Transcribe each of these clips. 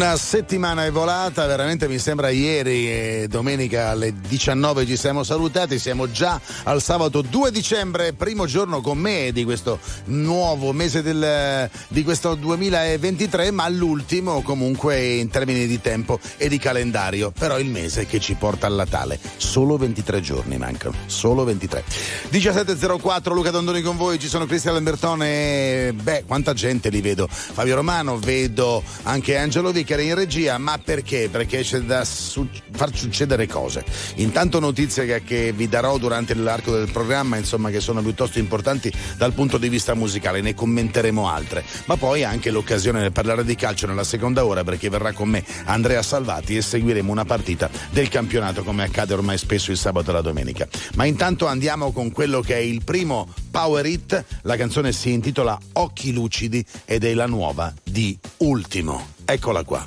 Una settimana è volata, veramente mi sembra ieri e domenica alle 19 ci siamo salutati, siamo già al sabato 2 dicembre, primo giorno con me di questo nuovo mese del, di questo 2023, ma l'ultimo comunque in termini di tempo e di calendario, però il mese che ci porta al Natale, solo 23 giorni mancano, solo 23. 17.04 Luca Dondoni con voi, ci sono Cristian Lambertone, beh quanta gente li vedo, Fabio Romano, vedo anche Angelo Vic era in regia, ma perché? Perché c'è da su- far succedere cose. Intanto notizie che, che, vi darò durante l'arco del programma, insomma, che sono piuttosto importanti dal punto di vista musicale, ne commenteremo altre. Ma poi anche l'occasione di parlare di calcio nella seconda ora, perché verrà con me Andrea Salvati e seguiremo una partita del campionato, come accade ormai spesso il sabato e la domenica. Ma intanto andiamo con quello che è il primo Power Hit. La canzone si intitola Occhi lucidi ed è la nuova di Ultimo. Eccola qua.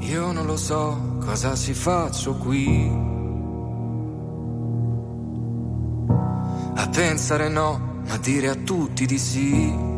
Io non lo so cosa si faccio qui. A pensare no, ma dire a tutti di sì.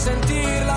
di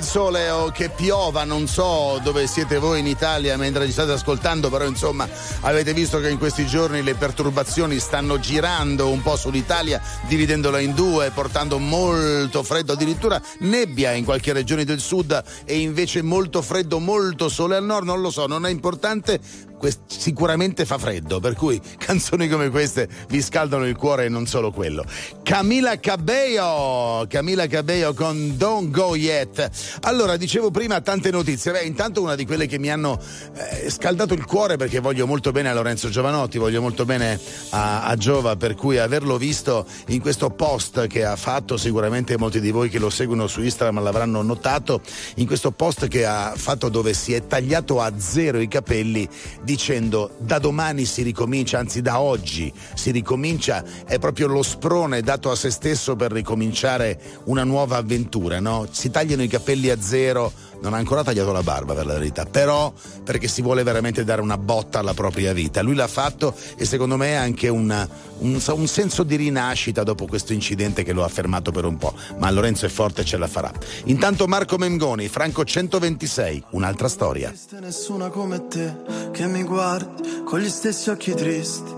il sole o che piova, non so dove siete voi in Italia mentre ci state ascoltando, però insomma avete visto che in questi giorni le perturbazioni stanno girando un po' sull'Italia, dividendola in due, portando molto freddo, addirittura nebbia in qualche regione del sud e invece molto freddo, molto sole al nord, non lo so, non è importante, quest- sicuramente fa freddo, per cui canzoni come queste vi scaldano il cuore e non solo quello. Camila Cabello, Camila Cabello con Don't Go Yet. Allora, dicevo prima tante notizie, beh, intanto una di quelle che mi hanno eh, scaldato il cuore perché voglio molto bene a Lorenzo Giovanotti, voglio molto bene a, a Giova, per cui averlo visto in questo post che ha fatto, sicuramente molti di voi che lo seguono su Instagram l'avranno notato, in questo post che ha fatto dove si è tagliato a zero i capelli dicendo da domani si ricomincia, anzi da oggi si ricomincia, è proprio lo sprone dato a se stesso per ricominciare una nuova avventura, no? Si tagliano i capelli a zero, non ha ancora tagliato la barba per la verità, però perché si vuole veramente dare una botta alla propria vita. Lui l'ha fatto e secondo me è anche una- un, un senso di rinascita dopo questo incidente che lo ha fermato per un po', ma Lorenzo è forte e ce la farà. Intanto Marco Mengoni, Franco 126, un'altra storia. esiste nessuna come te che mi guardi con gli stessi occhi tristi.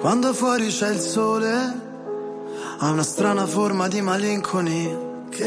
Quando fuori c'è il sole, ha una strana forma di malinconia che,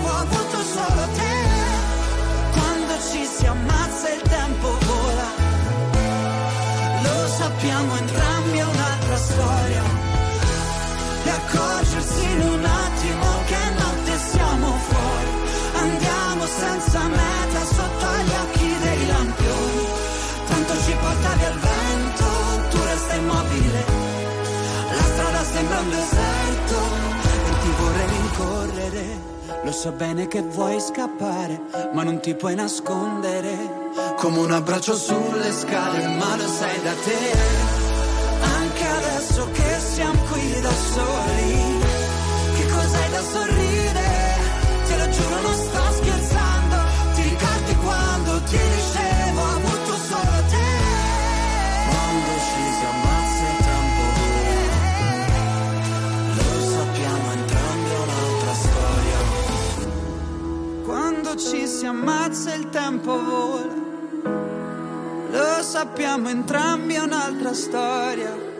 Lo so bene che vuoi scappare, ma non ti puoi nascondere. Come un abbraccio sulle scale, ma lo sai da te. Anche adesso che siamo qui da soli, che cos'hai da sorridere? Quando ci si ammazza il tempo vola. Lo sappiamo entrambi è un'altra storia.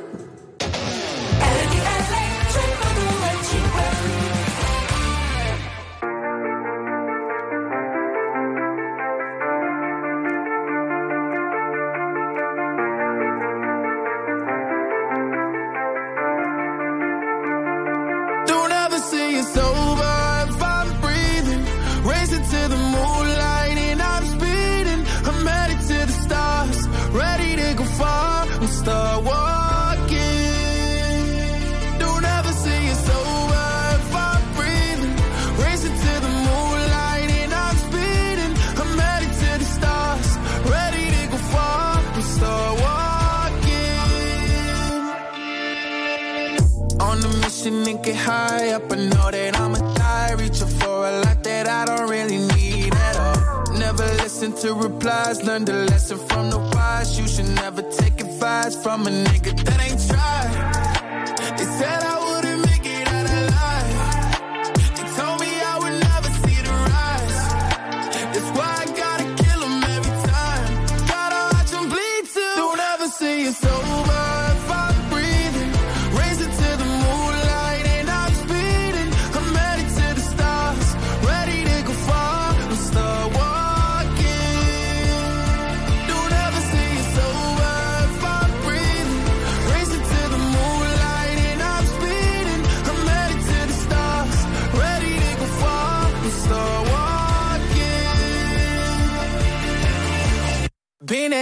To replies. Learn the lesson from the wise. You should never take advice from a nigga that ain't tried. They said I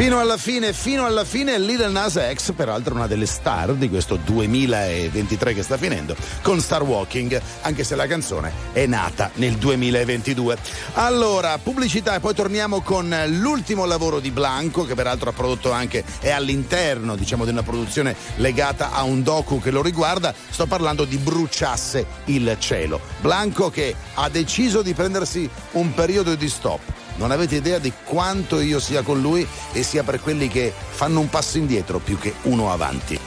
Fino alla fine, fino alla fine, Little Nas X, peraltro una delle star di questo 2023 che sta finendo, con Star Walking, anche se la canzone è nata nel 2022. Allora, pubblicità e poi torniamo con l'ultimo lavoro di Blanco, che peraltro ha prodotto anche, è all'interno, diciamo, di una produzione legata a un docu che lo riguarda. Sto parlando di Bruciasse il cielo. Blanco che ha deciso di prendersi un periodo di stop non avete idea di quanto io sia con lui e sia per quelli che fanno un passo indietro più che uno avanti.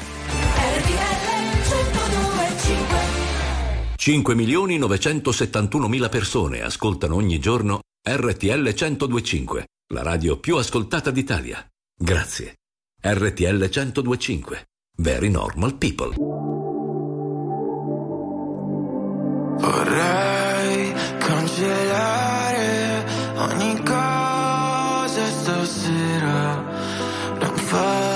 5.971.000 persone ascoltano ogni giorno RTL 1025, la radio più ascoltata d'Italia. Grazie. RTL 1025. Very normal people. Vorrei cancellare ogni cosa stasera non fa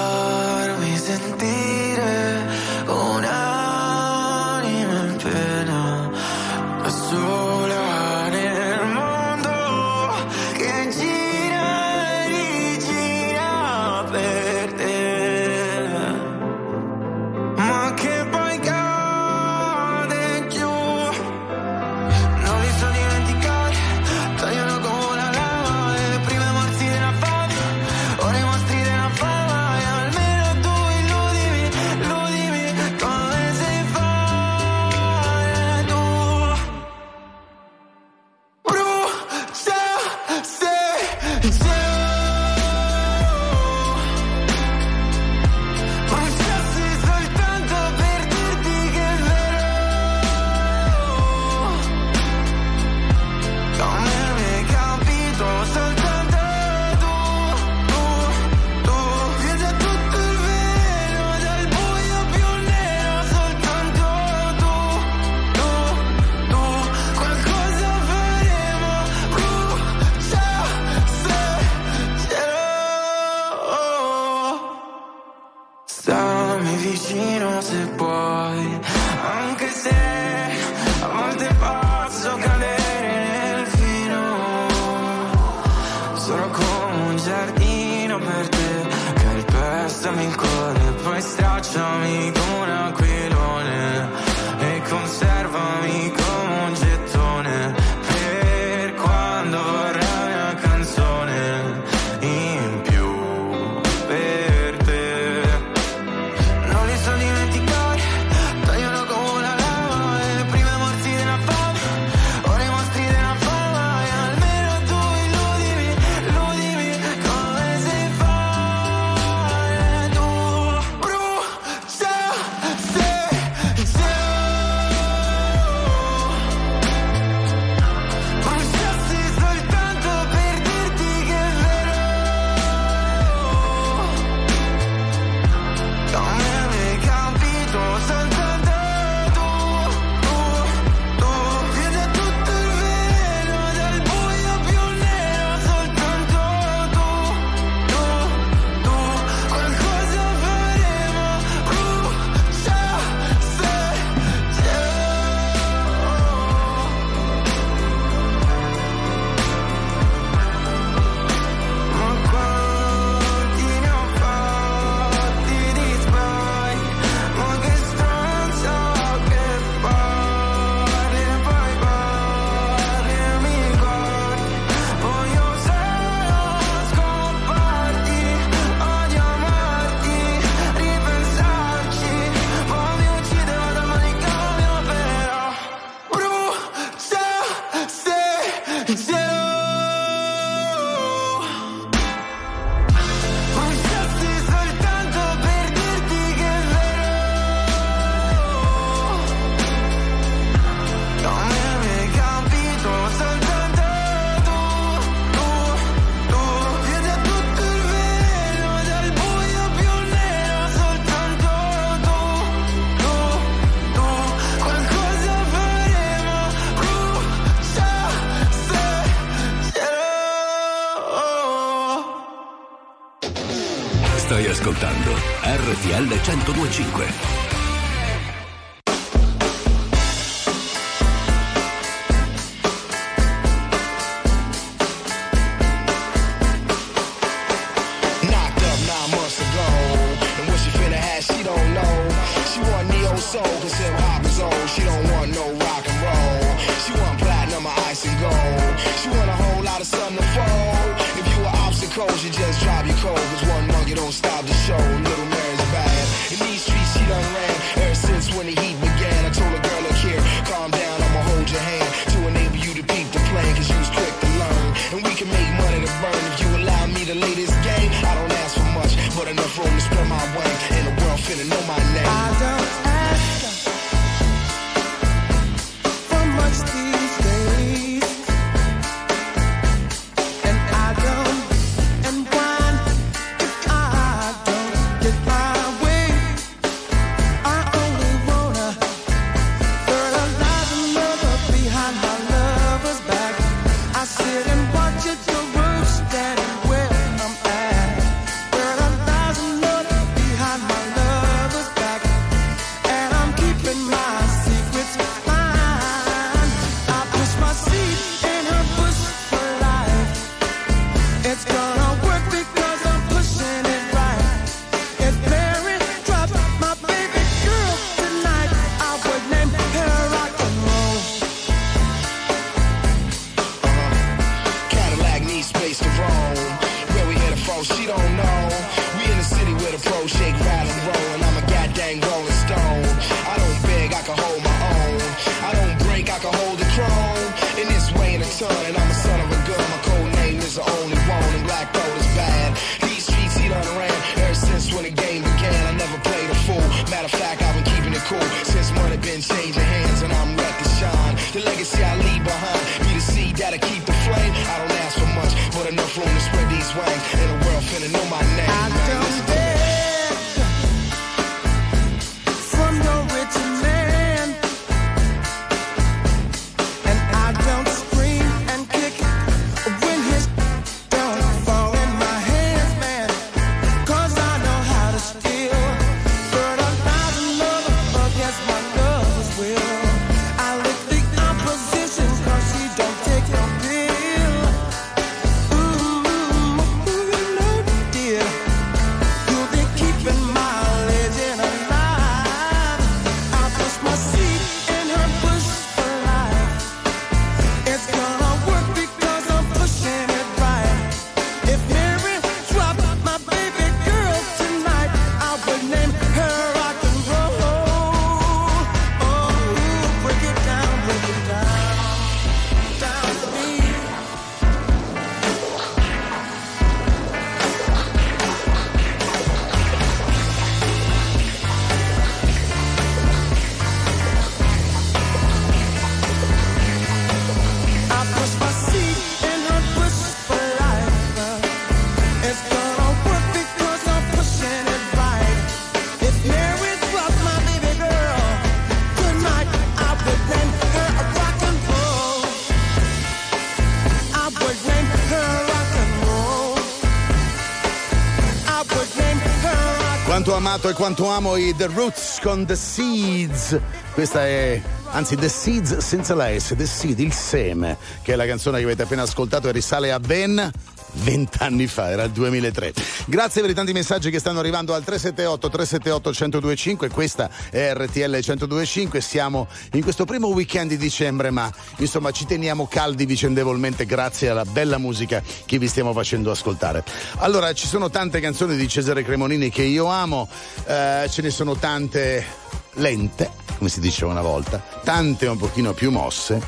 amato e quanto amo i The Roots con The Seeds. Questa è. Anzi, The Seeds senza la S, The Seed, il seme, che è la canzone che avete appena ascoltato e risale a ben vent'anni fa, era il 2003. Grazie per i tanti messaggi che stanno arrivando al 378 378 1025. Questa è RTL 1025. Siamo in questo primo weekend di dicembre, ma insomma ci teniamo caldi vicendevolmente grazie alla bella musica che vi stiamo facendo ascoltare. Allora, ci sono tante canzoni di Cesare Cremonini che io amo, eh, ce ne sono tante lente, come si diceva una volta, tante un pochino più mosse.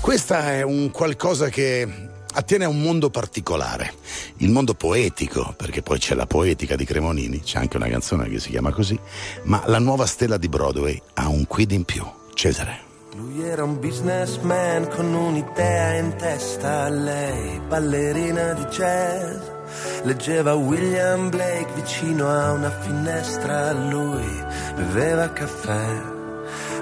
Questa è un qualcosa che attiene a un mondo particolare, il mondo poetico, perché poi c'è la poetica di Cremonini, c'è anche una canzone che si chiama così, ma la nuova stella di Broadway ha un quid in più, Cesare. Lui era un businessman con un'idea in testa, lei ballerina di jazz. Leggeva William Blake vicino a una finestra, lui beveva caffè.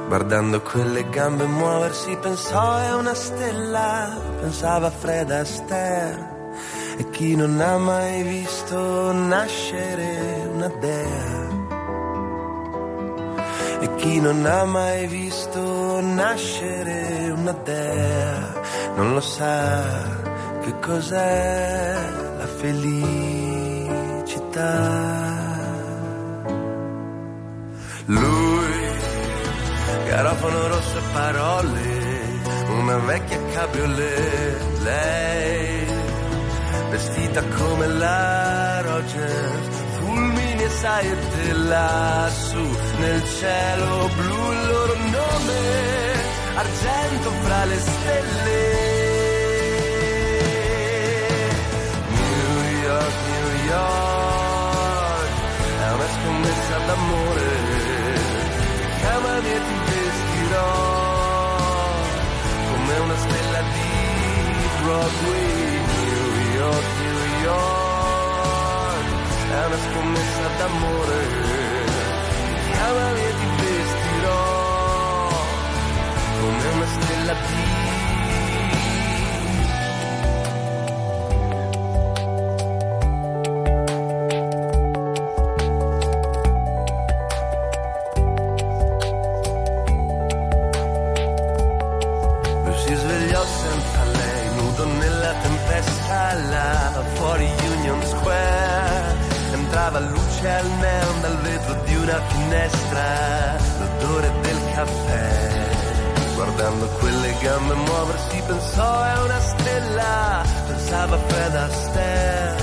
Guardando quelle gambe muoversi pensò è una stella, pensava Fred Astaire. E chi non ha mai visto nascere una dea? E chi non ha mai visto nascere una dea non lo sa che cos'è la felicità. Lui, garofano rosso e parole, una vecchia cabriolet, lei vestita come la Rogers, fulmini e saette lassù nel cielo blu il loro nome, argento fra le stelle. New York, New York, è una scommessa d'amore, che chiamami e ti splendò come una stella di Broadway, New York, New York, è una scommessa d'amore, mi chiamami ti vestirò come una stella di Broadway. Una finestra, l'odore del caffè. Guardando quelle gambe muoversi pensò è una stella, pensava Fred Astaire.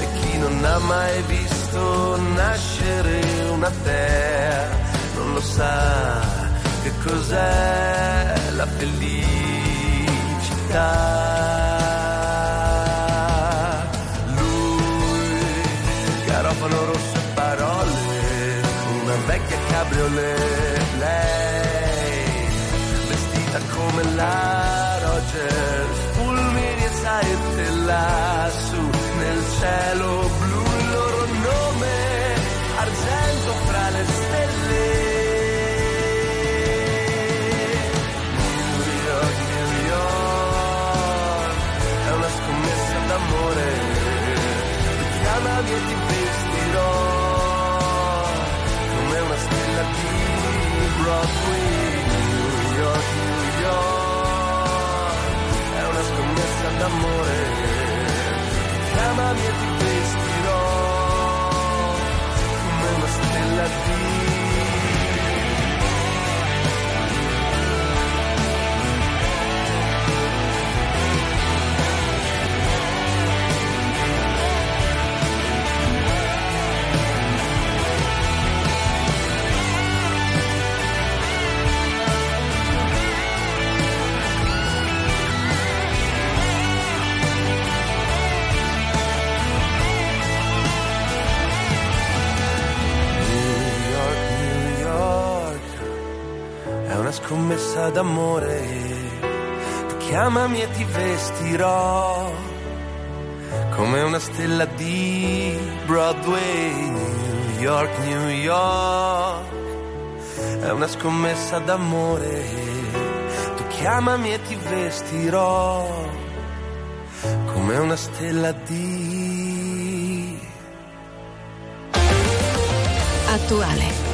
E chi non ha mai visto nascere una terra non lo sa che cos'è la felicità. Cabriolet, lei, vestita come la Rogers, fulmini e saette lassù nel cielo blu, il loro nome, argento fra le stelle. New York, New York, è una scommessa d'amore. Tu chiamami e ti chiamami e ti vestirò come una stella di scommessa d'amore. Chiamami e ti vestirò come una stella di Broadway. New York, New York, è una scommessa d'amore. Tu chiamami e ti vestirò come una stella di Attuale,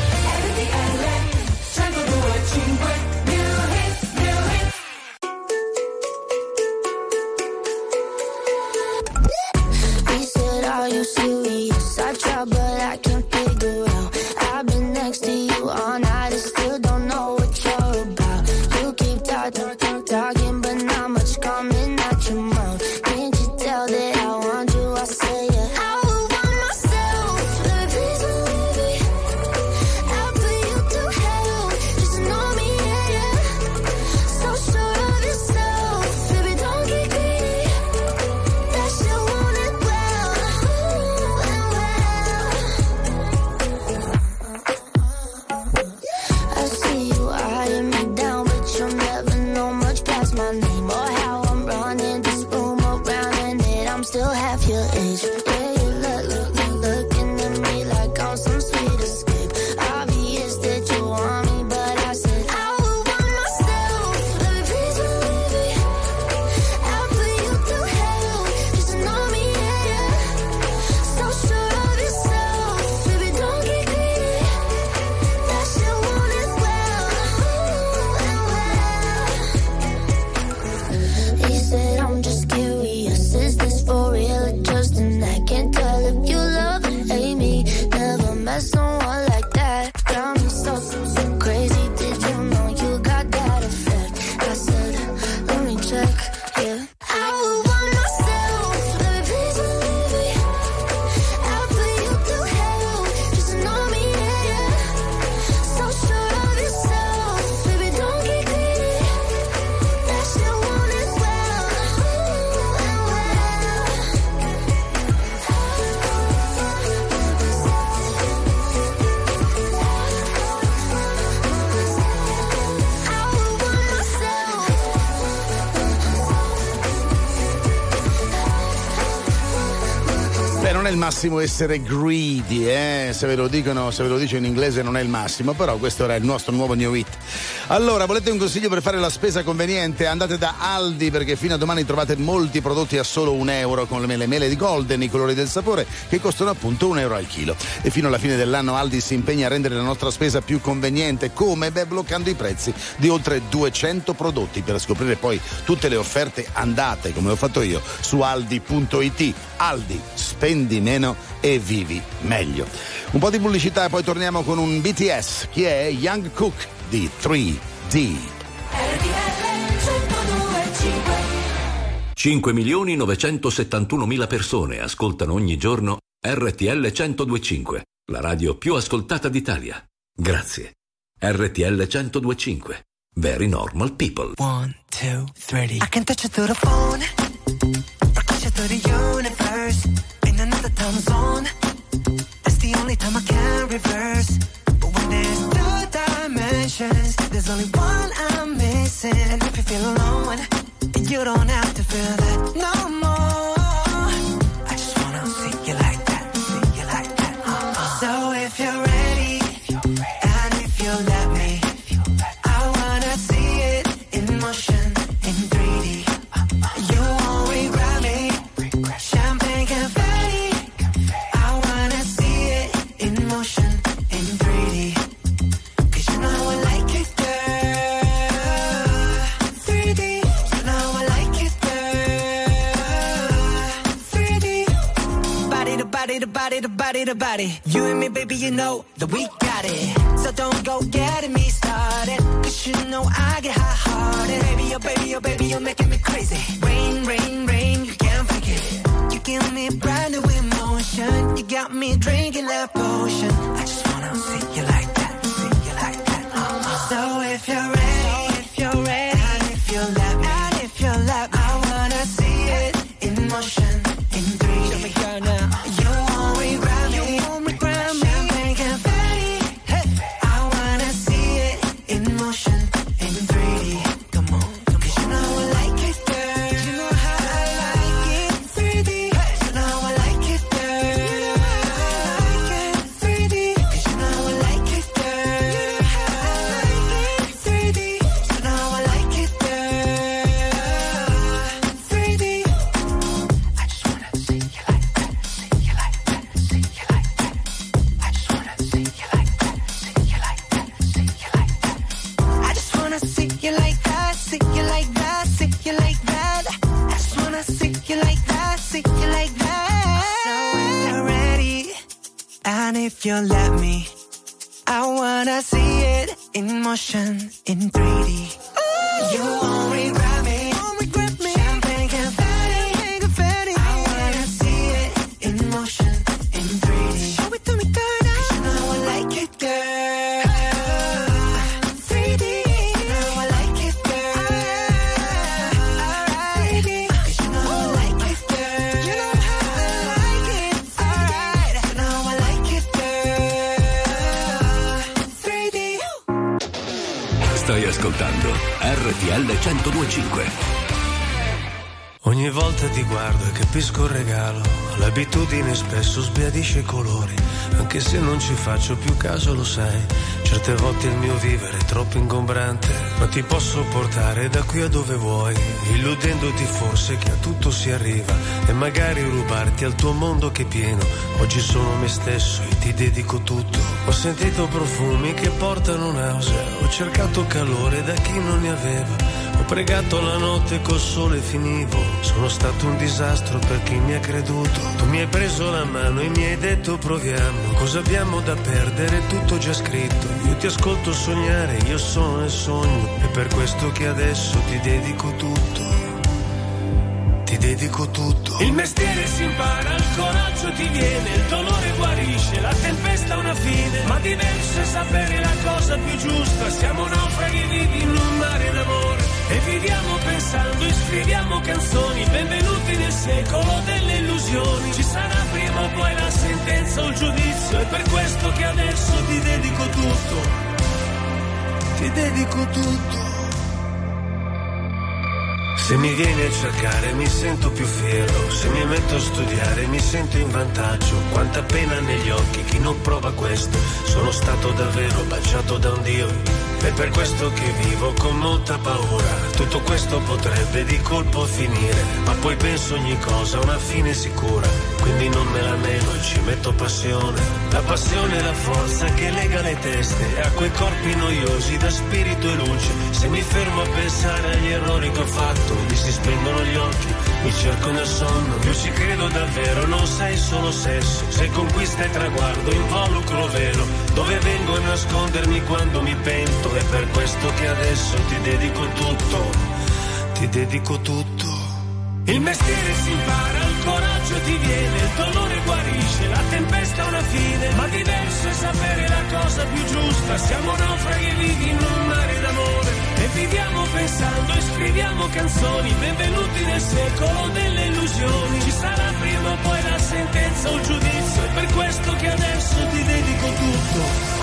Massimo essere greedy, eh? se ve lo dicono, se ve lo dice in inglese non è il massimo, però questo era il nostro nuovo new hit. Allora, volete un consiglio per fare la spesa conveniente? Andate da Aldi perché fino a domani trovate molti prodotti a solo un euro con le mele, di golden, i colori del sapore che costano appunto un euro al chilo. E fino alla fine dell'anno Aldi si impegna a rendere la nostra spesa più conveniente. Come? Beh, bloccando i prezzi di oltre 200 prodotti. Per scoprire poi tutte le offerte andate, come ho fatto io, su aldi.it. Aldi, spendi meno e vivi meglio. Un po' di pubblicità e poi torniamo con un BTS. Chi è? Young Cook di 3D. 5 milioni 971 mila persone ascoltano ogni giorno RTL 1025, la radio più ascoltata d'Italia. Grazie. RTL 1025. Very normal people. One, two, three. I can touch it through the phone. Or touch it through the universe. In another time zone. That's the only time I can reverse. But when there's dimensions, there's only one I'm missing. If you feel alone, you don't have to feel that no more. To body. You and me, baby, you know that we got it. So don't go getting me started. Cause you know I get hot hearted. Baby, oh baby, oh baby, you're making me crazy. Rain, rain, rain, you can't fake it. You give me brand new emotion. You got me drinking that potion. I just wanna see you like that, see you like that. Uh-uh. So if you're faccio più caso, lo sai. Certe volte il mio vivere è troppo ingombrante. Ma ti posso portare da qui a dove vuoi. Illudendoti forse che a tutto si arriva. E magari rubarti al tuo mondo che è pieno. Oggi sono me stesso e ti dedico tutto. Ho sentito profumi che portano nausea. Ho cercato calore da chi non ne aveva. Ho pregato la notte col sole finivo. Sono stato un disastro per chi mi ha creduto. Tu mi hai preso la mano e mi hai detto proviamo. Cosa abbiamo da perdere? Tutto già scritto. Io ti ascolto sognare, io sono nel sogno. E per questo che adesso ti dedico tutto. Ti dedico tutto. Il mestiere si impara, il coraggio ti viene, il dolore guarisce, la tempesta ha una fine, ma diverso è sapere la cosa più giusta. Siamo naufraghi vivi in un mare d'amore e viviamo pensando, e scriviamo canzoni, benvenuti nel secolo delle illusioni. Ci sarà prima o poi la sentenza o il giudizio, è per questo che adesso ti dedico tutto. Ti dedico tutto. Se mi vieni a cercare mi sento più fiero, se mi metto a studiare mi sento in vantaggio. Quanta pena negli occhi chi non prova questo. Sono stato davvero baciato da un Dio. È per questo che vivo con molta paura. Tutto questo potrebbe di colpo finire. Ma poi penso ogni cosa ha una fine sicura. Quindi non me la nego e ci metto passione. La passione è la forza che lega le teste a quei corpi noiosi da spirito e luce. Se mi fermo a pensare agli errori che ho fatto, mi si spengono gli occhi, mi cerco nel sonno. Io ci credo davvero, non sei solo sesso. Se conquista e traguardo, involucro vero. Dove vengo a nascondermi quando mi pento. È per questo che adesso ti dedico tutto. Ti dedico tutto. Il mestiere si impara, il coraggio ti viene, il dolore guarisce, la tempesta ha una fine, ma diverso è sapere la cosa più giusta. Siamo naufraghi vivi in un mare d'amore viviamo pensando e scriviamo canzoni, benvenuti nel secolo delle illusioni. Ci sarà prima o poi la sentenza o il giudizio, è per questo che adesso ti dedico tutto.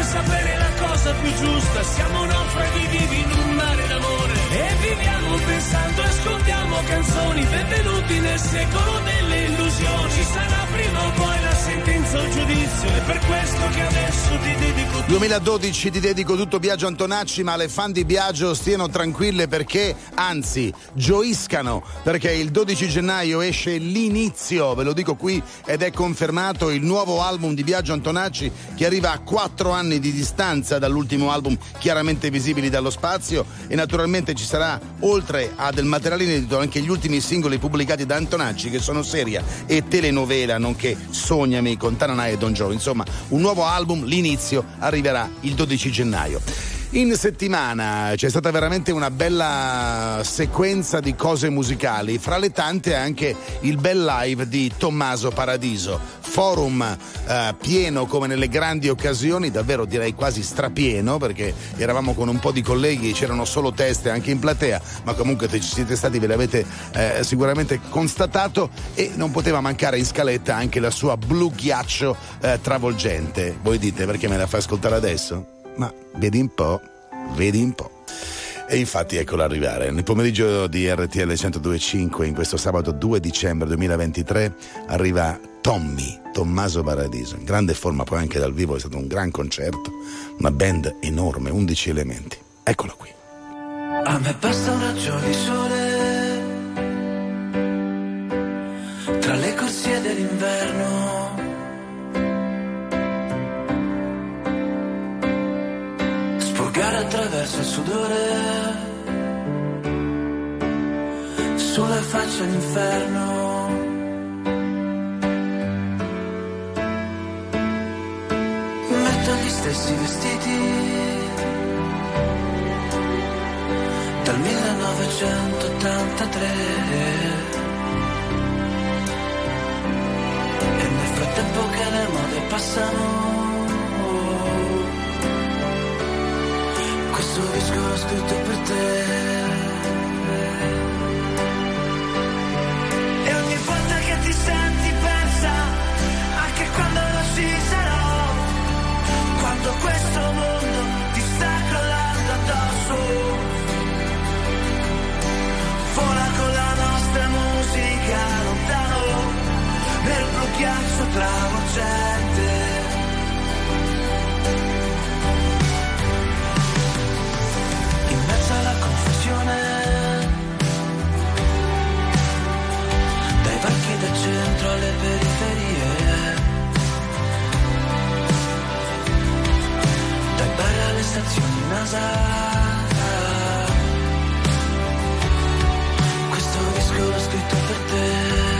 È sapere la cosa più giusta, siamo naufraghi vivi in un mare d'amore. E viviamo pensando, ascoltiamo canzoni, benvenuti nel secolo delle illusioni, ci sarà prima o poi la sentenza o il giudizio, è per questo che adesso ti dedico 2012 ti dedico tutto Biagio Antonacci, ma le fan di Biagio stiano tranquille perché, anzi, gioiscano perché il 12 gennaio esce l'inizio, ve lo dico qui ed è confermato il nuovo album di Biagio Antonacci che arriva a quattro anni di distanza dall'ultimo album chiaramente visibili dallo spazio e naturalmente ci sarà oltre a del materiale inedito anche gli ultimi singoli pubblicati da Antonacci che sono seria e telenovela nonché Sognami con Tananai e Don Joe, insomma un nuovo album, l'inizio arriverà il 12 gennaio. In settimana c'è stata veramente una bella sequenza di cose musicali, fra le tante anche il bel live di Tommaso Paradiso, forum eh, pieno come nelle grandi occasioni, davvero direi quasi strapieno perché eravamo con un po' di colleghi, c'erano solo teste anche in platea, ma comunque te- ci siete stati, ve l'avete eh, sicuramente constatato e non poteva mancare in scaletta anche la sua blu ghiaccio eh, travolgente. Voi dite perché me la fai ascoltare adesso? Ma vedi un po', vedi un po'. E infatti eccolo arrivare. Nel pomeriggio di RTL 1025, in questo sabato 2 dicembre 2023, arriva Tommy, Tommaso Paradiso. In grande forma, poi anche dal vivo è stato un gran concerto, una band enorme, 11 elementi. Eccolo qui. A me basta un raggio di sole tra le corsie dell'inverno. Sfogare attraverso il sudore sulla faccia l'inferno. Metto gli stessi vestiti. Dal 1983 e nel frattempo che le mode passano questo disco l'ho scritto per te. E ogni volta che ti senti persa anche quando quando questo mondo ti sta crollando addosso. Vola con la nostra musica lontano nel blu ghiaccio travolgente in mezzo alla confusione dai parchi del centro alle periferie stazioni NASA. Questo disco l'ho scritto per te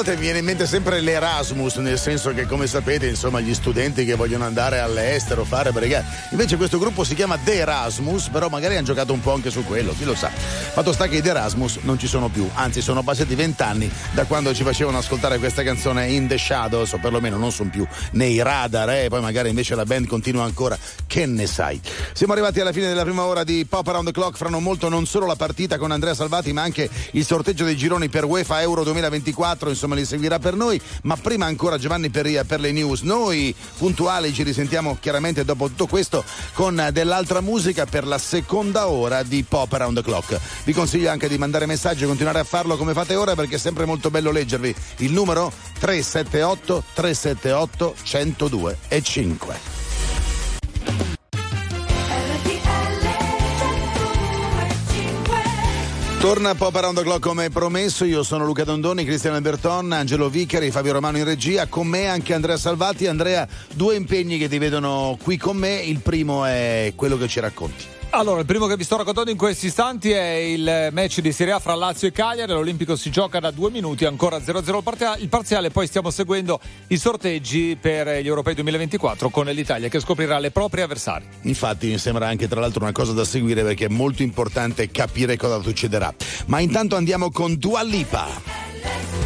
Volte mi viene in mente sempre l'Erasmus, nel senso che come sapete, insomma, gli studenti che vogliono andare all'estero, fare brigate. Invece questo gruppo si chiama The Erasmus, però magari hanno giocato un po' anche su quello, chi lo sa. Fatto sta che i The Erasmus non ci sono più, anzi sono passati vent'anni da quando ci facevano ascoltare questa canzone In the Shadows, o perlomeno non sono più nei radar, eh, poi magari invece la band continua ancora, che ne sai. Siamo arrivati alla fine della prima ora di Pop Around the Clock, fra non molto non solo la partita con Andrea Salvati, ma anche il sorteggio dei gironi per UEFA Euro 2024, insomma li seguirà per noi, ma prima ancora Giovanni Perria per le news. Noi puntuali ci risentiamo chiaramente dopo tutto questo con dell'altra musica per la seconda ora di Pop Around the Clock. Vi consiglio anche di mandare messaggi e continuare a farlo come fate ora perché è sempre molto bello leggervi. Il numero 378 378 102 e 5. Torna Pop Around the Clock come promesso, io sono Luca Dondoni, Cristiano Alberton, Angelo Vicari, Fabio Romano in regia, con me anche Andrea Salvati. Andrea, due impegni che ti vedono qui con me, il primo è quello che ci racconti. Allora, il primo che vi sto raccontando in questi istanti è il match di Serie A fra Lazio e Cagliari. L'Olimpico si gioca da due minuti, ancora 0-0 il parziale. Poi stiamo seguendo i sorteggi per gli Europei 2024 con l'Italia che scoprirà le proprie avversarie. Infatti, mi sembra anche tra l'altro una cosa da seguire perché è molto importante capire cosa succederà ma intanto andiamo con Dua Lipa.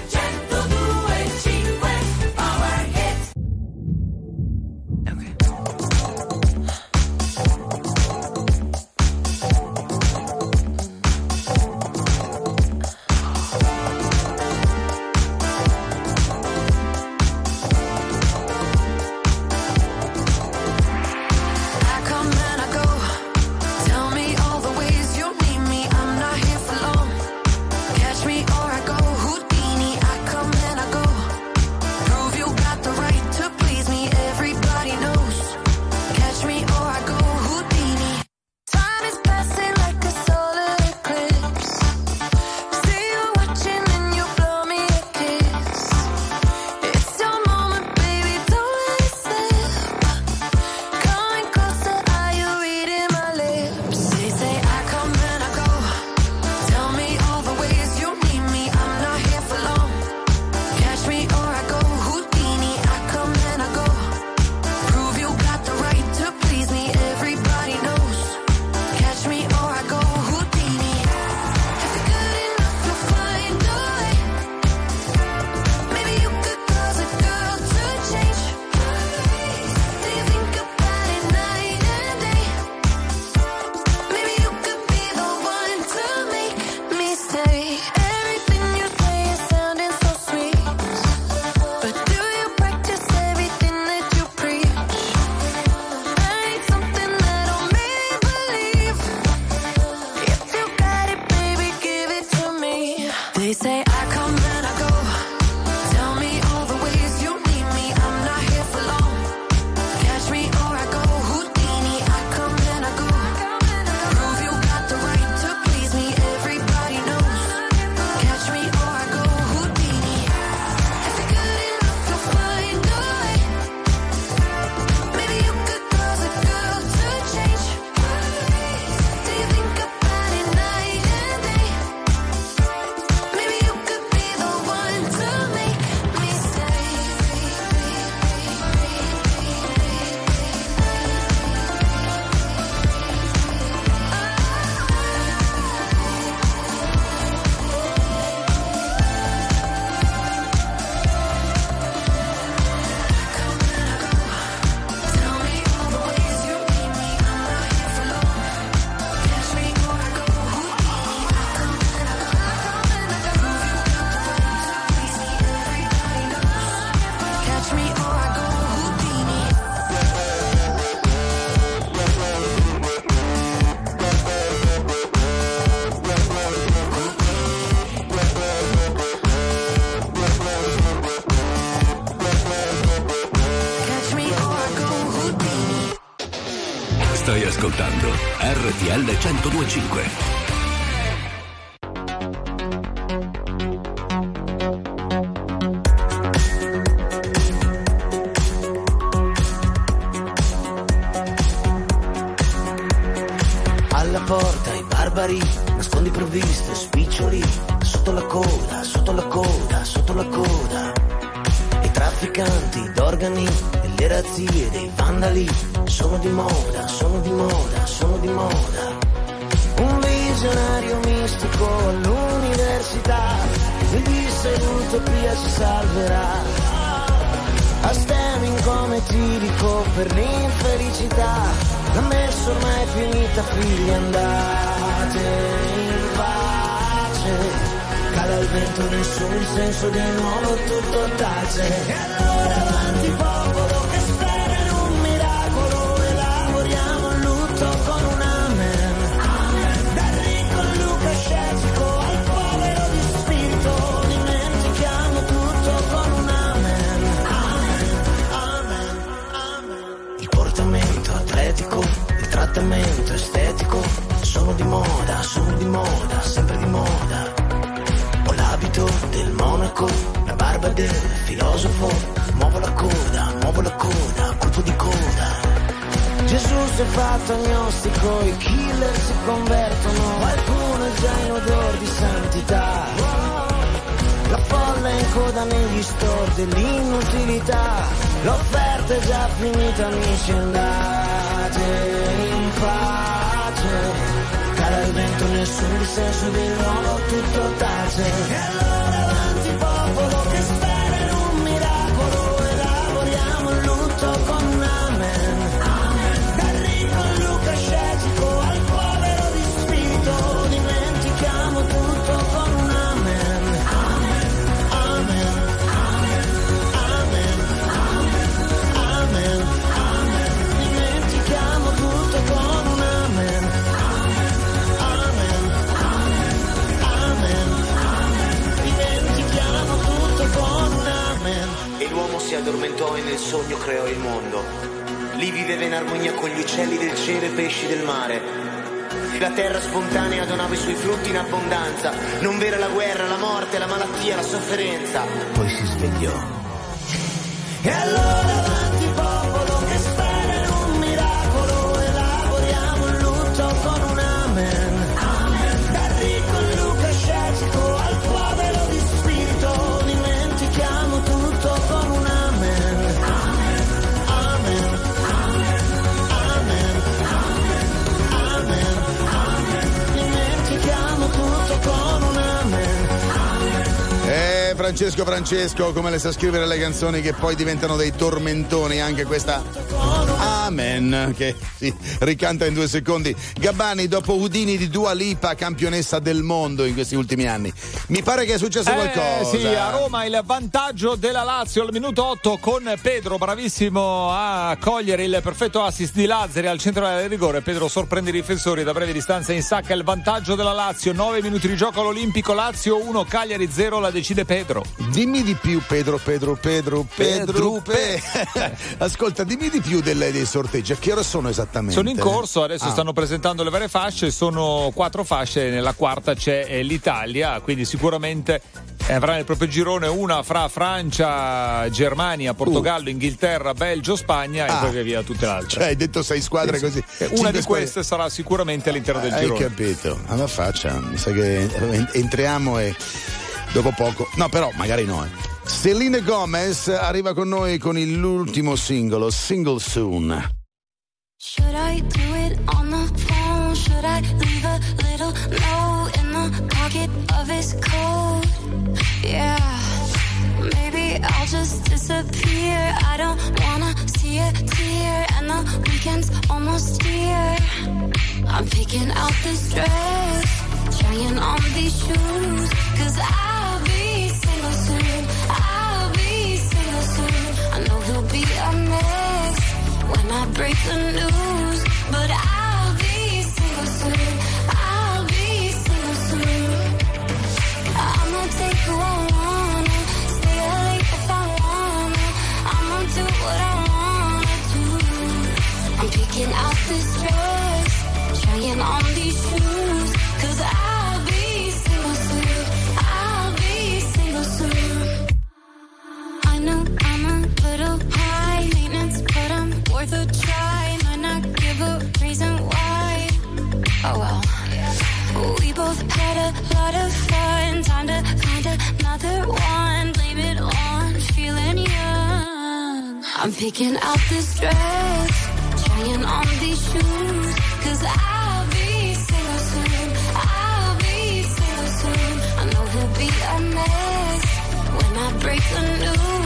1025. ormai è finita figli andate in pace. Cala il vento nessun senso di nuovo tutto tace. E allora avanti popolo che spera sono di moda, sempre di moda. Ho l'abito del monaco, la barba del filosofo. Muovo la coda, muovo la coda, colpo di coda. Gesù si è fatto agnostico, i killer si convertono, qualcuno è già in odore di santità. La folla è in coda negli store dell'inutilità, l'offerta è già finita, mi scendate in pace. Vento, nessun dissenso di nuovo, tutto tace. Si addormentò e nel sogno creò il mondo. Lì viveva in armonia con gli uccelli del cielo e i pesci del mare. La terra spontanea donava i suoi frutti in abbondanza. Non vera la guerra, la morte, la malattia, la sofferenza. Poi si svegliò. E allora Francesco Francesco, come le sa scrivere le canzoni che poi diventano dei tormentoni, anche questa Amen, che si ricanta in due secondi. Gabbani, dopo Udini di Dua Lipa, campionessa del mondo in questi ultimi anni. Mi pare che è successo Eh, qualcosa. sì, a Roma il vantaggio della Lazio al minuto 8 con Pedro, bravissimo a cogliere il perfetto assist di Lazzari al centro del rigore. Pedro sorprende i difensori da breve distanza in sacca il vantaggio della Lazio. 9 minuti di gioco all'Olimpico, Lazio 1, Cagliari 0, la decide Pedro. Dimmi di più, Pedro, Pedro, Pedro, Pedro. Pe- Ascolta, dimmi di più delle- dei sorteggi. A che ora sono esattamente? Sono in corso, adesso Ah. stanno presentando le varie fasce, sono quattro fasce, nella quarta c'è eh, l'Italia, quindi sicuramente eh, avrà nel proprio girone una fra Francia, Germania, Portogallo, Inghilterra, Belgio, Spagna Uh. Ah. e poi via tutte le altre. Cioè, hai detto sei squadre Sì, sì. così. Eh, Una Cinque di squadre- queste sarà sicuramente all'interno del Hai girone. capito? Alla faccia, mi sa che en- entriamo e dopo poco. No, però magari no. eh. Selena Gomez arriva con noi con l'ultimo singolo, Single Soon. Should I do it on the phone? Should I leave a little note in the pocket of his coat? Yeah. Maybe I'll just disappear. I don't wanna see a tear, and the weekend's almost here. I'm picking out this dress, trying on these shoes, cause. I picking out this dress, trying on these shoes, worth a try. Might not give a reason why. Oh well. We both had a lot of fun. Time to find another one. Blame it on feeling young. I'm picking out this dress, trying on these shoes. Cause I'll be single soon. I'll be single soon. I know he'll be a mess when I break the news.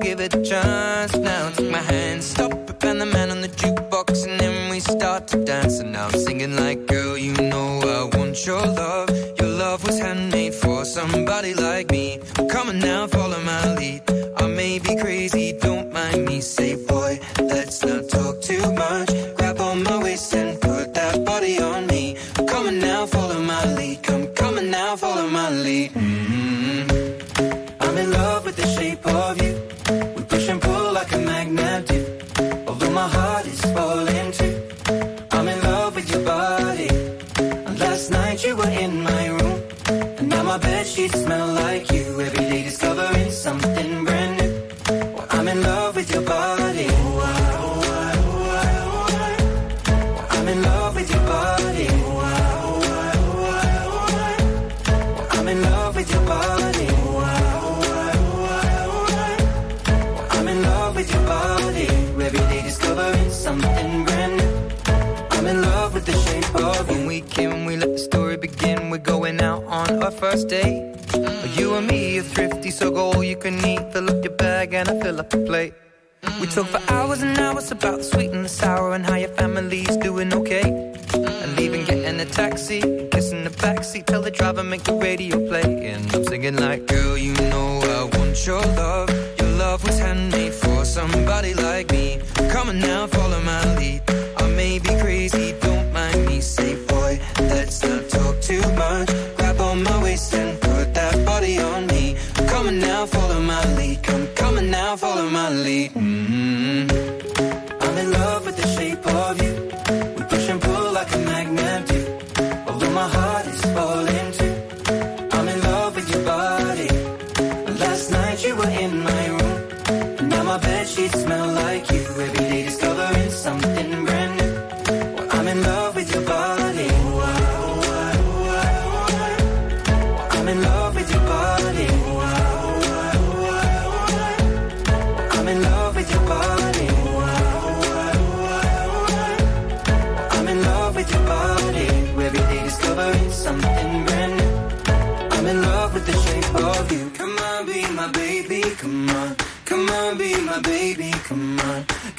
Give it our first date. You and me are thrifty, so go all you can eat. Fill up your bag and I fill up the plate. We talk for hours and hours about the sweet and the sour and how your family's doing okay. And even getting a taxi, kissing the backseat, tell the driver make the radio play. And I'm singing like, girl, you know I want your love. Your love was handmade for somebody like me. Come on now, follow my lead. I may be crazy,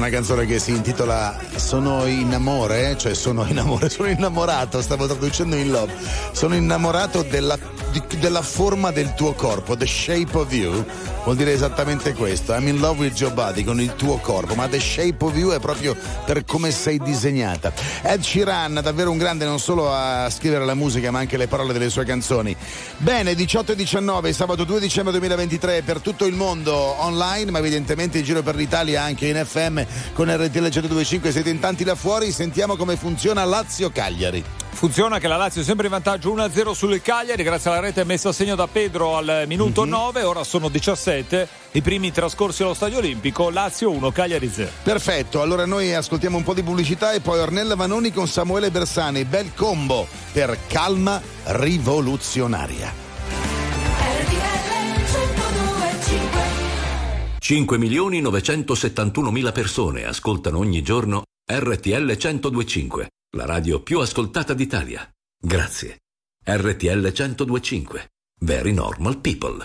Una canzone che si intitola Sono in amore, cioè sono in amore, sono innamorato, stavo traducendo in love. Sono innamorato della, di- della forma del tuo corpo, the shape of you. Vuol dire esattamente questo. I'm in love with your body, con il tuo corpo, ma the shape of you è proprio per come sei disegnata. Ed Sheeran, davvero un grande non solo a scrivere la musica, ma anche le parole delle sue canzoni. Bene, 18 e 19, sabato 2 dicembre 2023 per tutto il mondo online, ma evidentemente in giro per l'Italia anche in FM con RTL 1025 siete in tanti là fuori, sentiamo come funziona Lazio Cagliari. Funziona che la Lazio è sempre in vantaggio 1-0 sulle Cagliari, grazie alla rete messa a segno da Pedro al minuto 9, ora sono 17, i primi trascorsi allo Stadio Olimpico, Lazio 1, Cagliari 0. Perfetto, allora noi ascoltiamo un po' di pubblicità e poi Ornella Vanoni con Samuele Bersani, bel combo per calma rivoluzionaria. 5 milioni 971 mila persone ascoltano ogni giorno RTL 1025, la radio più ascoltata d'Italia. Grazie. RTL 1025. Very normal people.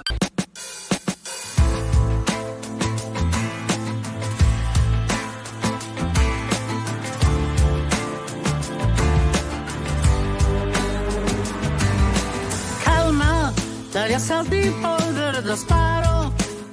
Calma, dagli assalti polvere da sparo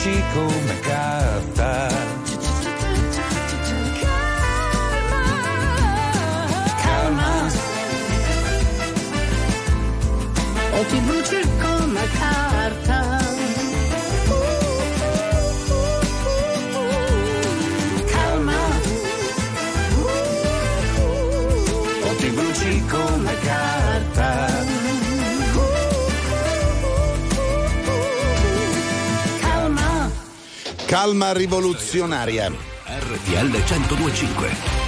bruci come carta. Calma, o ti bruci come carta. Calma rivoluzionaria. RTL 1025.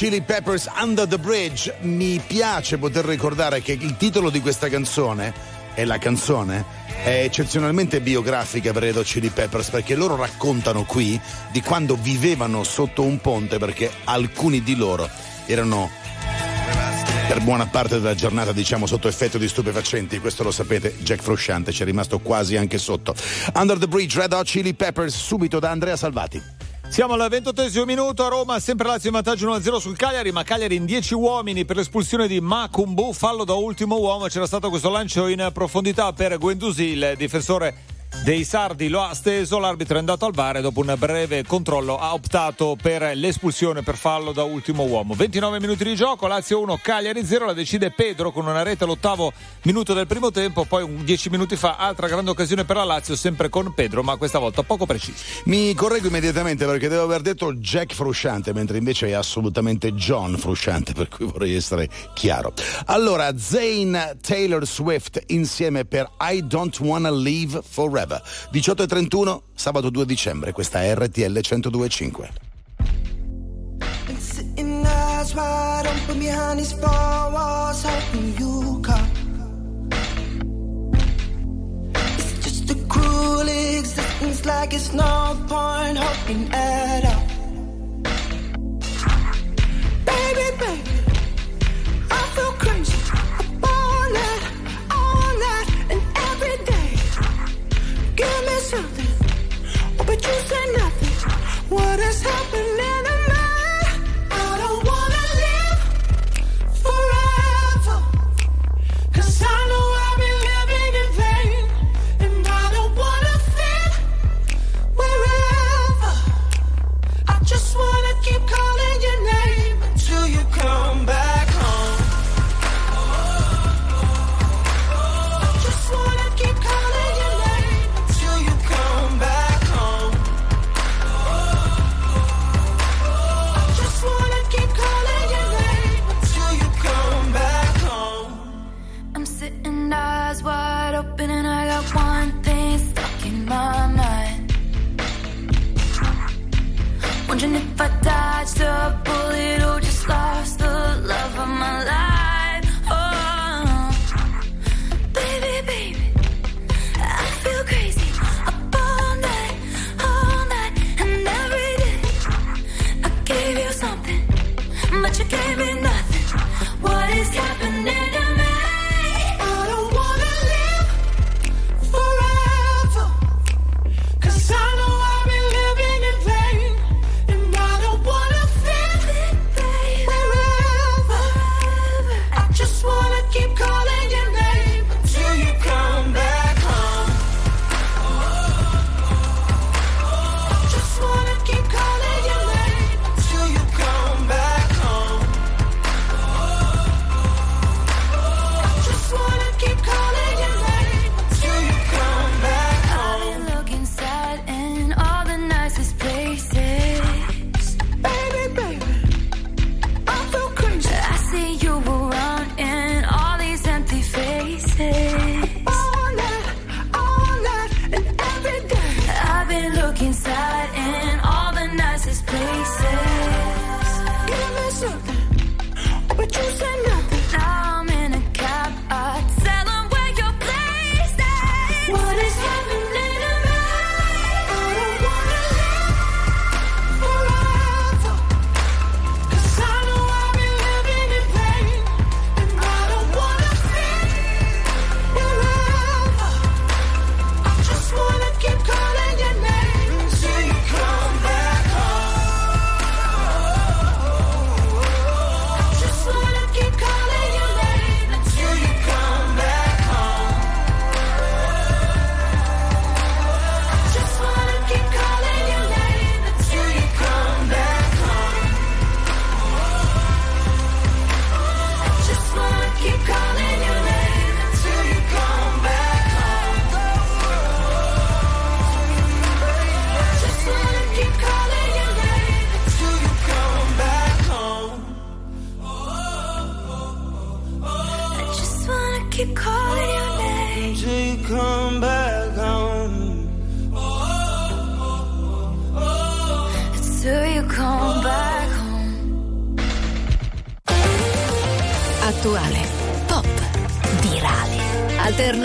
Chili Peppers Under the Bridge. Mi piace poter ricordare che il titolo di questa canzone e la canzone è eccezionalmente biografica per Red Hot Chili Peppers perché loro raccontano qui di quando vivevano sotto un ponte perché alcuni di loro erano per buona parte della giornata diciamo sotto effetto di stupefacenti. Questo lo sapete Jack Frusciante ci è rimasto quasi anche sotto. Under the Bridge Red Hot Chili Peppers subito da Andrea Salvati Siamo al ventottesimo minuto a Roma, sempre Lazio in vantaggio 1-0 sul Cagliari, ma Cagliari in 10 uomini per l'espulsione di Macumbu, fallo da ultimo uomo, c'era stato questo lancio in profondità per Guendouzi, il difensore dei Sardi lo ha steso, l'arbitro è andato al VAR e dopo un breve controllo ha optato per l'espulsione per fallo da ultimo uomo. 29 minuti di gioco, Lazio 1, Cagliari 0, la decide Pedro con una rete all'ottavo minuto del primo tempo, poi un 10 minuti fa altra grande occasione per la Lazio, sempre con Pedro, ma questa volta poco preciso. Mi correggo immediatamente perché devo aver detto Jack Frusciante, mentre invece è assolutamente John Frusciante, per cui vorrei essere chiaro. Allora, Zayn Taylor Swift insieme per I Don't Wanna Leave Forever. 18 e 31, sabato 2 dicembre, questa è RTL 1025. Been sitting eyes wide open behind these existence, like it's no point hoping at all. Baby, baby, Give me something, but you say nothing. What is happening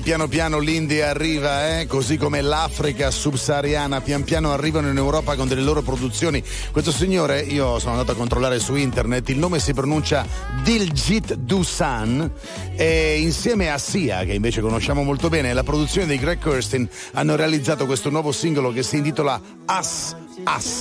Piano piano l'India arriva, eh? così come l'Africa subsahariana, pian piano arrivano in Europa con delle loro produzioni. Questo signore, io sono andato a controllare su internet, il nome si pronuncia Diljit Dusan e insieme a Sia, che invece conosciamo molto bene, la produzione di Greg Kirsten hanno realizzato questo nuovo singolo che si intitola As As.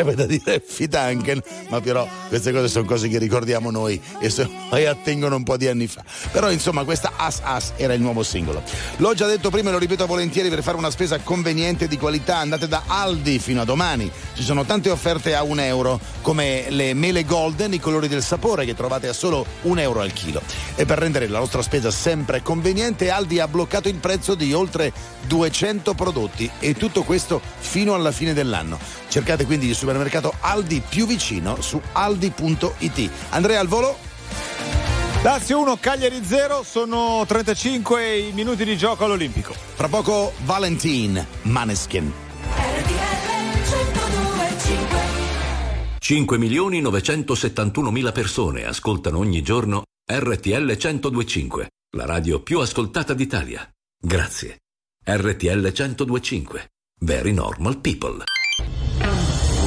Sarebbe da dire Fitanken, ma però queste cose sono cose che ricordiamo noi e, so- e attengono un po' di anni fa. Però insomma questa As As era il nuovo singolo. L'ho già detto prima e lo ripeto volentieri per fare una spesa conveniente di qualità andate da Aldi fino a domani. Ci sono tante offerte a un euro come le mele golden, i colori del sapore che trovate a solo un euro al chilo. E per rendere la nostra spesa sempre conveniente Aldi ha bloccato il prezzo di oltre 200 prodotti e tutto questo fino alla fine dell'anno. Cercate quindi il supermercato Aldi più vicino su aldi.it. Andrea al volo? Lazio 1, Cagliari 0, sono 35 i minuti di gioco all'Olimpico. Fra poco Valentin Maneskin. 5 milioni 971 mila persone ascoltano ogni giorno RTL 1025, la radio più ascoltata d'Italia. Grazie. RTL 1025. Very normal people.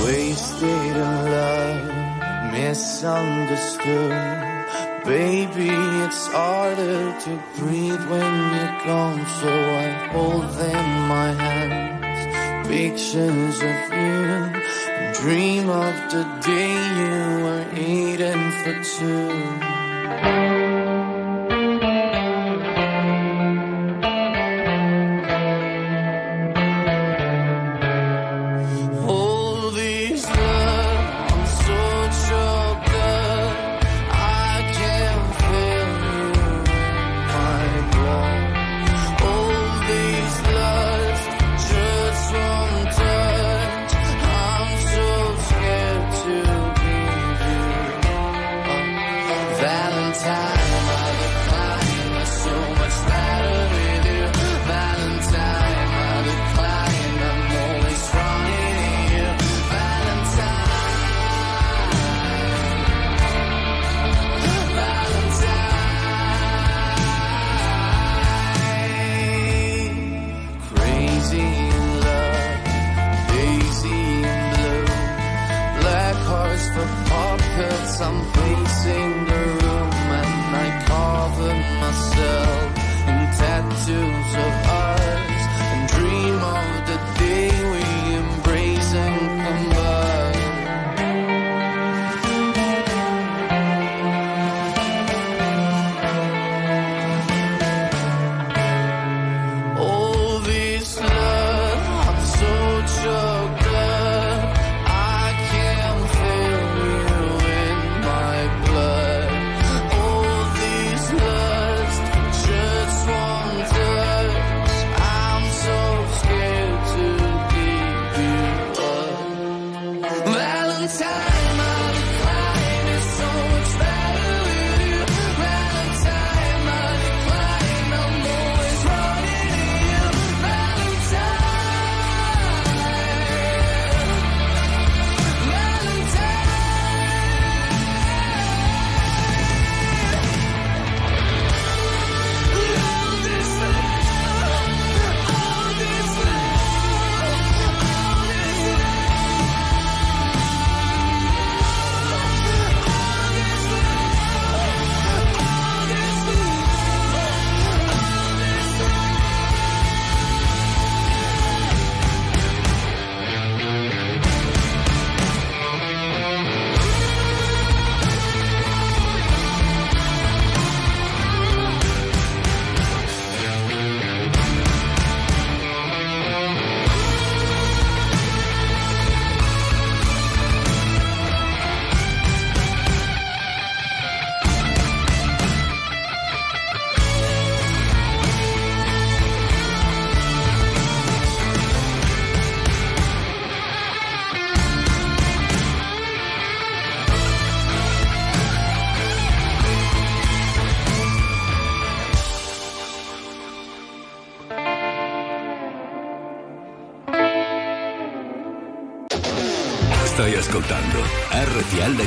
Wasted in love, misunderstood. Baby, it's harder to breathe when you're gone, so I hold them in my hands. Pictures of you, dream of the day you were eating for two.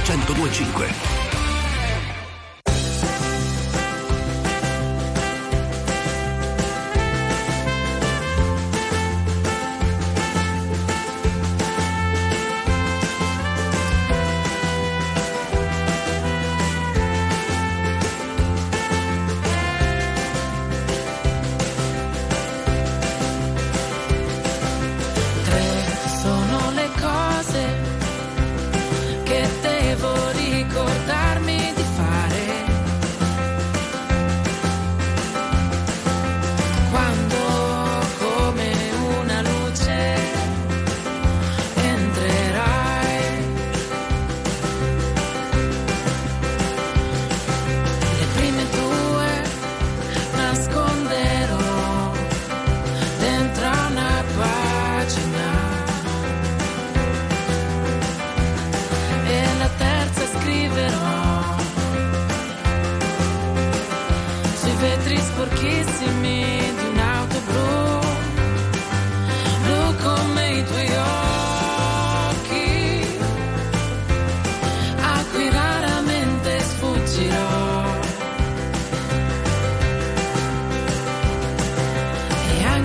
1025.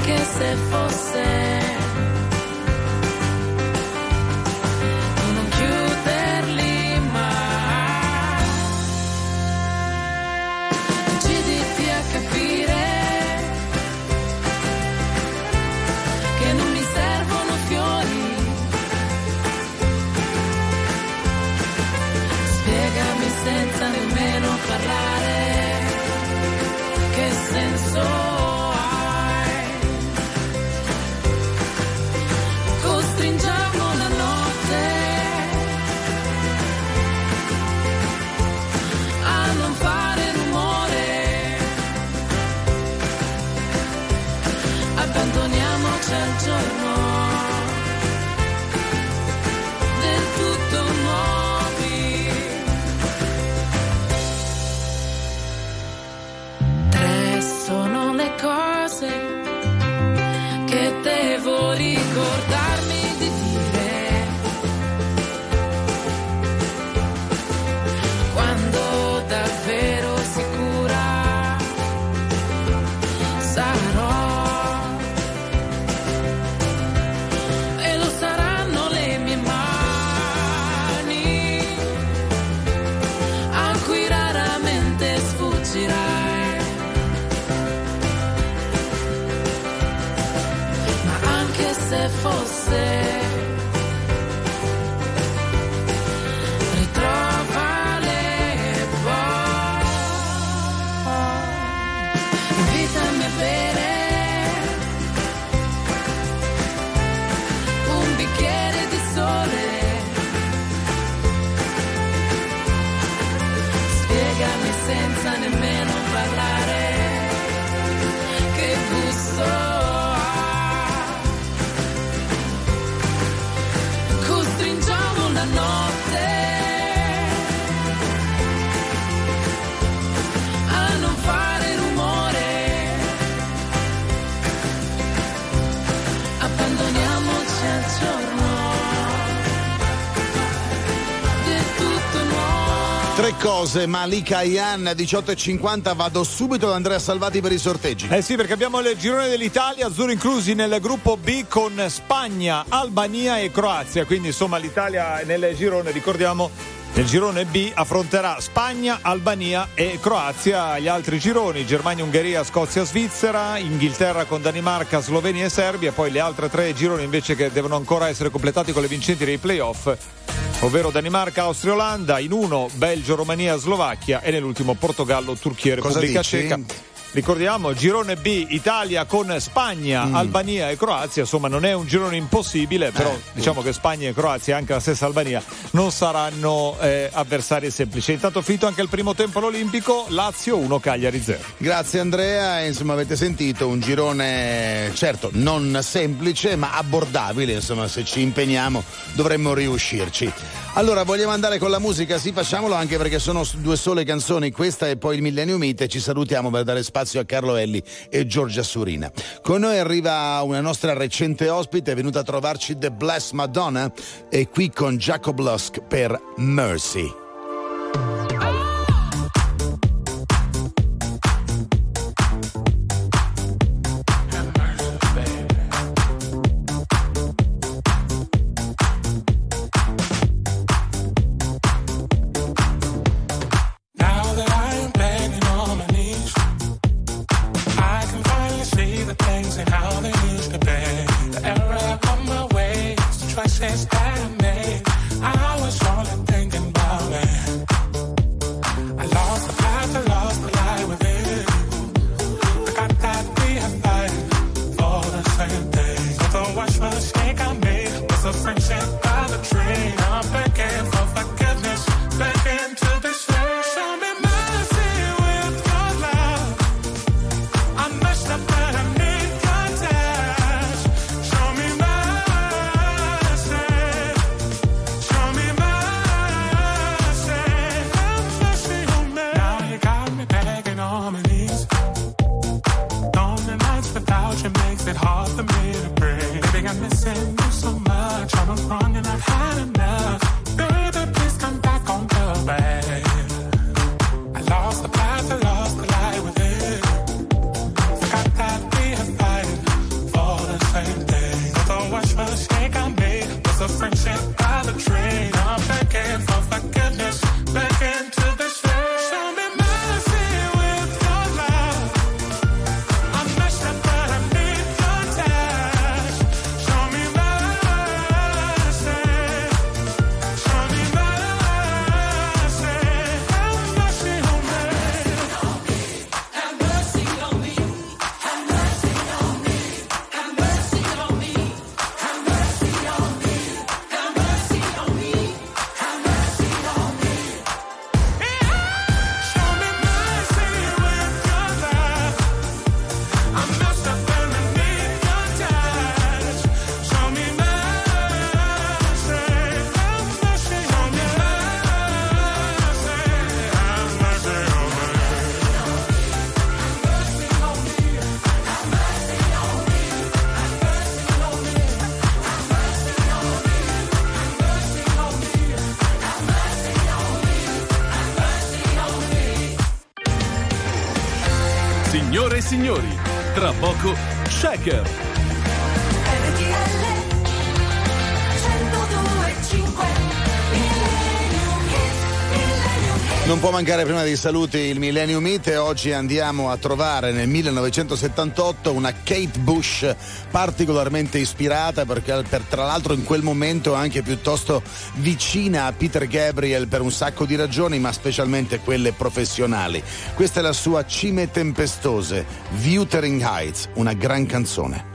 Anche se fosse cose, Malika Ian 18.50, vado subito da Andrea Salvati per i sorteggi. Eh sì, perché abbiamo il girone dell'Italia, azzurro inclusi nel gruppo B con Spagna, Albania e Croazia. Quindi insomma l'Italia nel girone, ricordiamo, nel girone B affronterà Spagna, Albania e Croazia. Gli altri gironi, Germania, Ungheria, Scozia, Svizzera, Inghilterra con Danimarca, Slovenia e Serbia. Poi le altre tre gironi invece che devono ancora essere completati con le vincenti dei playoff. Ovvero Danimarca, Austria, Olanda, in uno Belgio, Romania, Slovacchia e nell'ultimo Portogallo, Turchia e Repubblica? Ceca. Ricordiamo, girone B, Italia con Spagna, Mm. Albania e Croazia, insomma non è un girone impossibile, però diciamo che Spagna e Croazia, anche la stessa Albania, non saranno eh, avversari semplici. Intanto finito anche il primo tempo all'Olimpico, Lazio 1, Cagliari 0. Grazie Andrea, insomma avete sentito un girone certo non semplice ma abbordabile, insomma se ci impegniamo dovremmo riuscirci. Allora, vogliamo andare con la musica? Sì, facciamolo anche perché sono due sole canzoni, questa e poi il Millennium Hit. Ci salutiamo per dare spazio a Carlo Elli e Giorgia Surina. Con noi arriva una nostra recente ospite, è venuta a trovarci The Blessed Madonna e qui con Jacob Lusk per Mercy. signori, tra poco Shaker. Non può mancare prima dei saluti il Millennium Meet e oggi andiamo a trovare nel 1978 una Kate Bush particolarmente ispirata perché per, tra l'altro in quel momento anche piuttosto vicina a Peter Gabriel per un sacco di ragioni ma specialmente quelle professionali. Questa è la sua Cime Tempestose, Wuthering Heights, una gran canzone.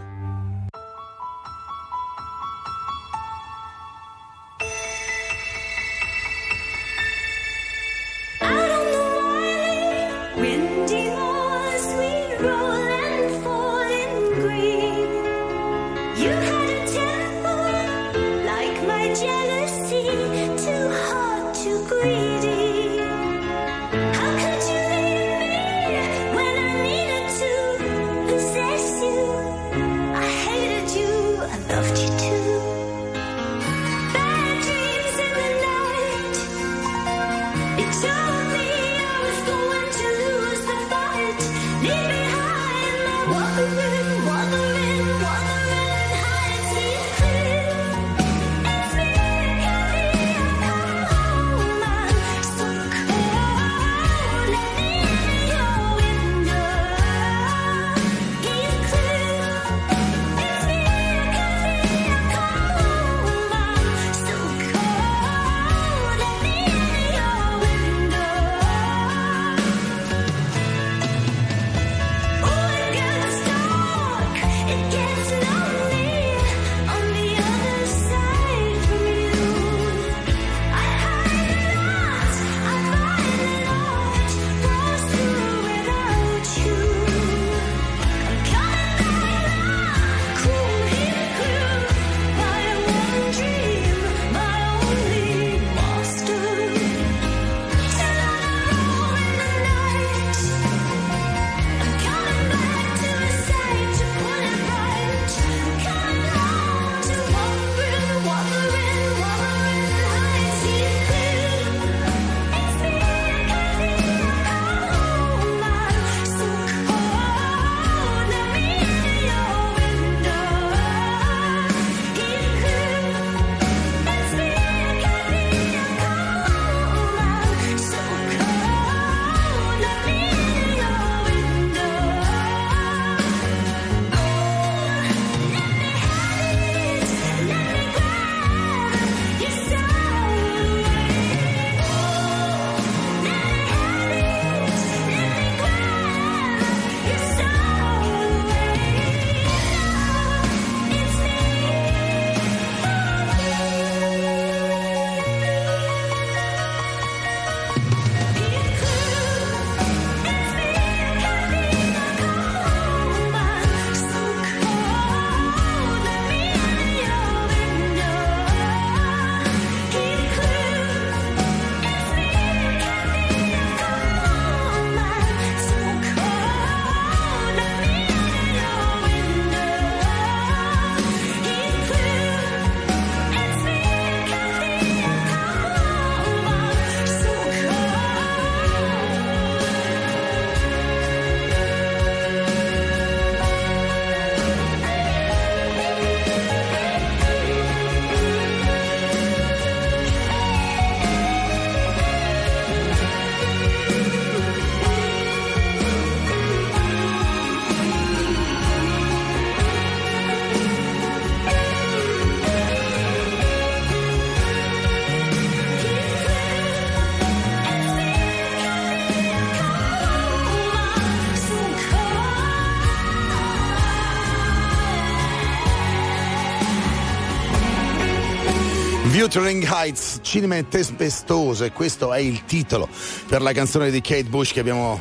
Wuthering Heights, cinema tempestose, questo è il titolo per la canzone di Kate Bush che abbiamo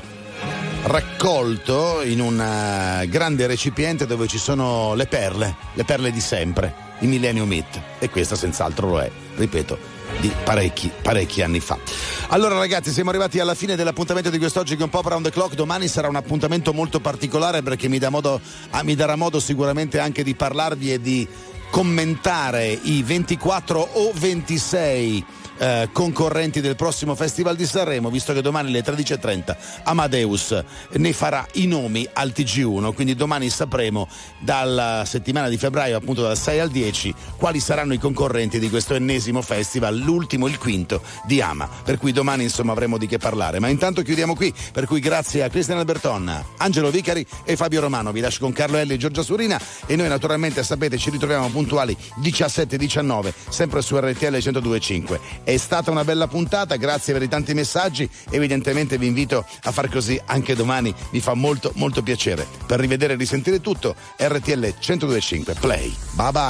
raccolto in un eh, grande recipiente dove ci sono le perle, le perle di sempre, i Millennium Hit e questa senz'altro lo è, ripeto, di parecchi, parecchi anni fa. Allora ragazzi siamo arrivati alla fine dell'appuntamento di quest'oggi che è un po' round the clock, domani sarà un appuntamento molto particolare perché mi, dà modo, ah, mi darà modo sicuramente anche di parlarvi e di commentare i 24 o 26 eh, concorrenti del prossimo Festival di Sanremo, visto che domani alle 13.30 Amadeus ne farà i nomi al TG1, quindi domani sapremo dalla settimana di febbraio, appunto dal 6 al 10, quali saranno i concorrenti di questo ennesimo festival, l'ultimo, il quinto di Ama, per cui domani insomma avremo di che parlare. Ma intanto chiudiamo qui, per cui grazie a Cristian Alberton, Angelo Vicari e Fabio Romano, vi lascio con Carlo L e Giorgia Surina e noi naturalmente sapete ci ritroviamo puntuali 17-19, sempre su RTL 102.5. È stata una bella puntata, grazie per i tanti messaggi. Evidentemente vi invito a far così anche domani, mi fa molto molto piacere. Per rivedere e risentire tutto, RTL 1025 Play. Bye bye.